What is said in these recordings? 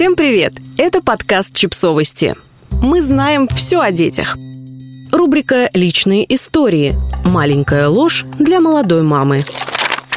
Всем привет! Это подкаст «Чипсовости». Мы знаем все о детях. Рубрика «Личные истории». Маленькая ложь для молодой мамы.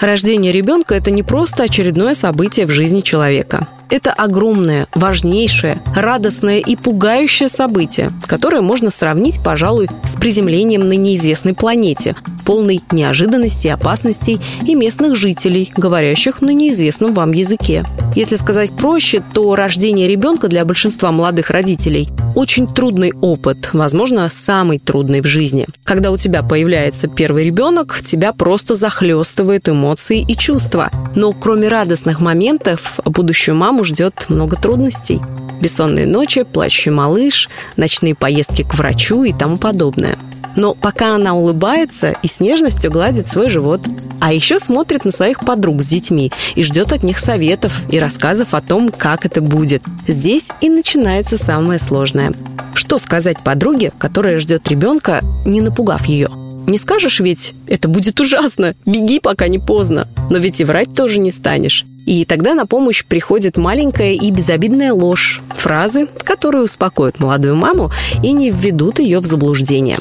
Рождение ребенка – это не просто очередное событие в жизни человека. Это огромное, важнейшее, радостное и пугающее событие, которое можно сравнить, пожалуй, с приземлением на неизвестной планете, полной неожиданностей, опасностей и местных жителей, говорящих на неизвестном вам языке. Если сказать проще, то рождение ребенка для большинства молодых родителей очень трудный опыт, возможно, самый трудный в жизни. Когда у тебя появляется первый ребенок, тебя просто захлестывает эмоции и чувства. Но кроме радостных моментов, будущую маму ждет много трудностей. Бессонные ночи, плачущий малыш, ночные поездки к врачу и тому подобное. Но пока она улыбается и с нежностью гладит свой живот, а еще смотрит на своих подруг с детьми и ждет от них советов и рассказов о том, как это будет. Здесь и начинается самое сложное. Что сказать подруге, которая ждет ребенка, не напугав ее? Не скажешь ведь, это будет ужасно, беги, пока не поздно. Но ведь и врать тоже не станешь. И тогда на помощь приходит маленькая и безобидная ложь, фразы, которые успокоят молодую маму и не введут ее в заблуждение.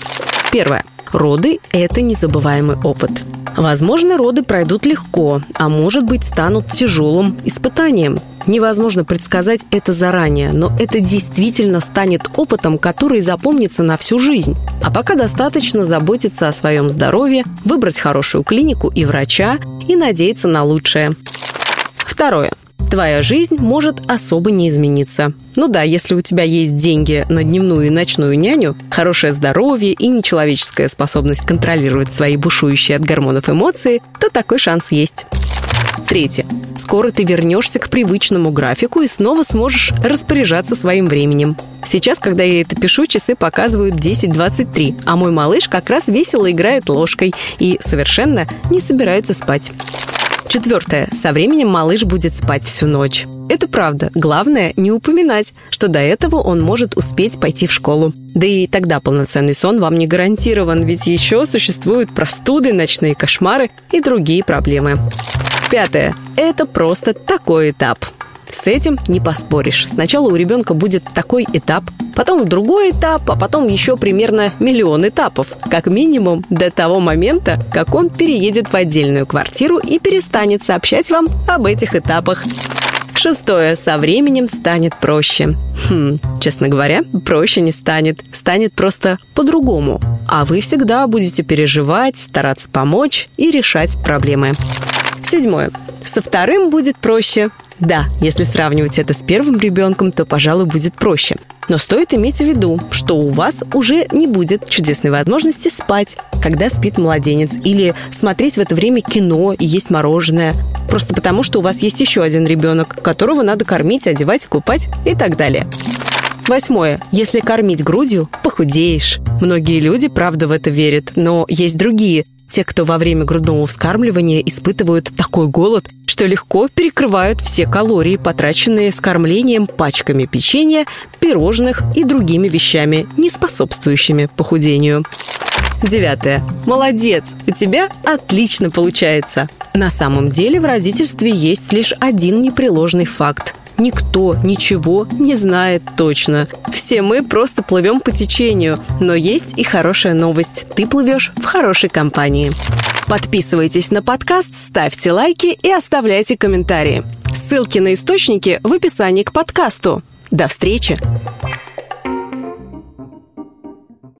Первое. Роды – это незабываемый опыт. Возможно, роды пройдут легко, а может быть, станут тяжелым испытанием. Невозможно предсказать это заранее, но это действительно станет опытом, который запомнится на всю жизнь. А пока достаточно заботиться о своем здоровье, выбрать хорошую клинику и врача и надеяться на лучшее. Второе твоя жизнь может особо не измениться. Ну да, если у тебя есть деньги на дневную и ночную няню, хорошее здоровье и нечеловеческая способность контролировать свои бушующие от гормонов эмоции, то такой шанс есть. Третье. Скоро ты вернешься к привычному графику и снова сможешь распоряжаться своим временем. Сейчас, когда я это пишу, часы показывают 10.23, а мой малыш как раз весело играет ложкой и совершенно не собирается спать. Четвертое. Со временем малыш будет спать всю ночь. Это правда. Главное не упоминать, что до этого он может успеть пойти в школу. Да и тогда полноценный сон вам не гарантирован, ведь еще существуют простуды, ночные кошмары и другие проблемы. Пятое. Это просто такой этап. С этим не поспоришь. Сначала у ребенка будет такой этап, потом другой этап, а потом еще примерно миллион этапов. Как минимум до того момента, как он переедет в отдельную квартиру и перестанет сообщать вам об этих этапах. Шестое. Со временем станет проще. Хм, честно говоря, проще не станет. Станет просто по-другому. А вы всегда будете переживать, стараться помочь и решать проблемы. Седьмое. Со вторым будет проще. Да, если сравнивать это с первым ребенком, то, пожалуй, будет проще. Но стоит иметь в виду, что у вас уже не будет чудесной возможности спать, когда спит младенец, или смотреть в это время кино и есть мороженое, просто потому что у вас есть еще один ребенок, которого надо кормить, одевать, купать и так далее. Восьмое. Если кормить грудью, похудеешь. Многие люди, правда, в это верят, но есть другие, те, кто во время грудного вскармливания испытывают такой голод, что легко перекрывают все калории, потраченные с кормлением пачками печенья, пирожных и другими вещами, не способствующими похудению. Девятое. Молодец! У тебя отлично получается. На самом деле в родительстве есть лишь один непреложный факт никто ничего не знает точно. Все мы просто плывем по течению. Но есть и хорошая новость. Ты плывешь в хорошей компании. Подписывайтесь на подкаст, ставьте лайки и оставляйте комментарии. Ссылки на источники в описании к подкасту. До встречи!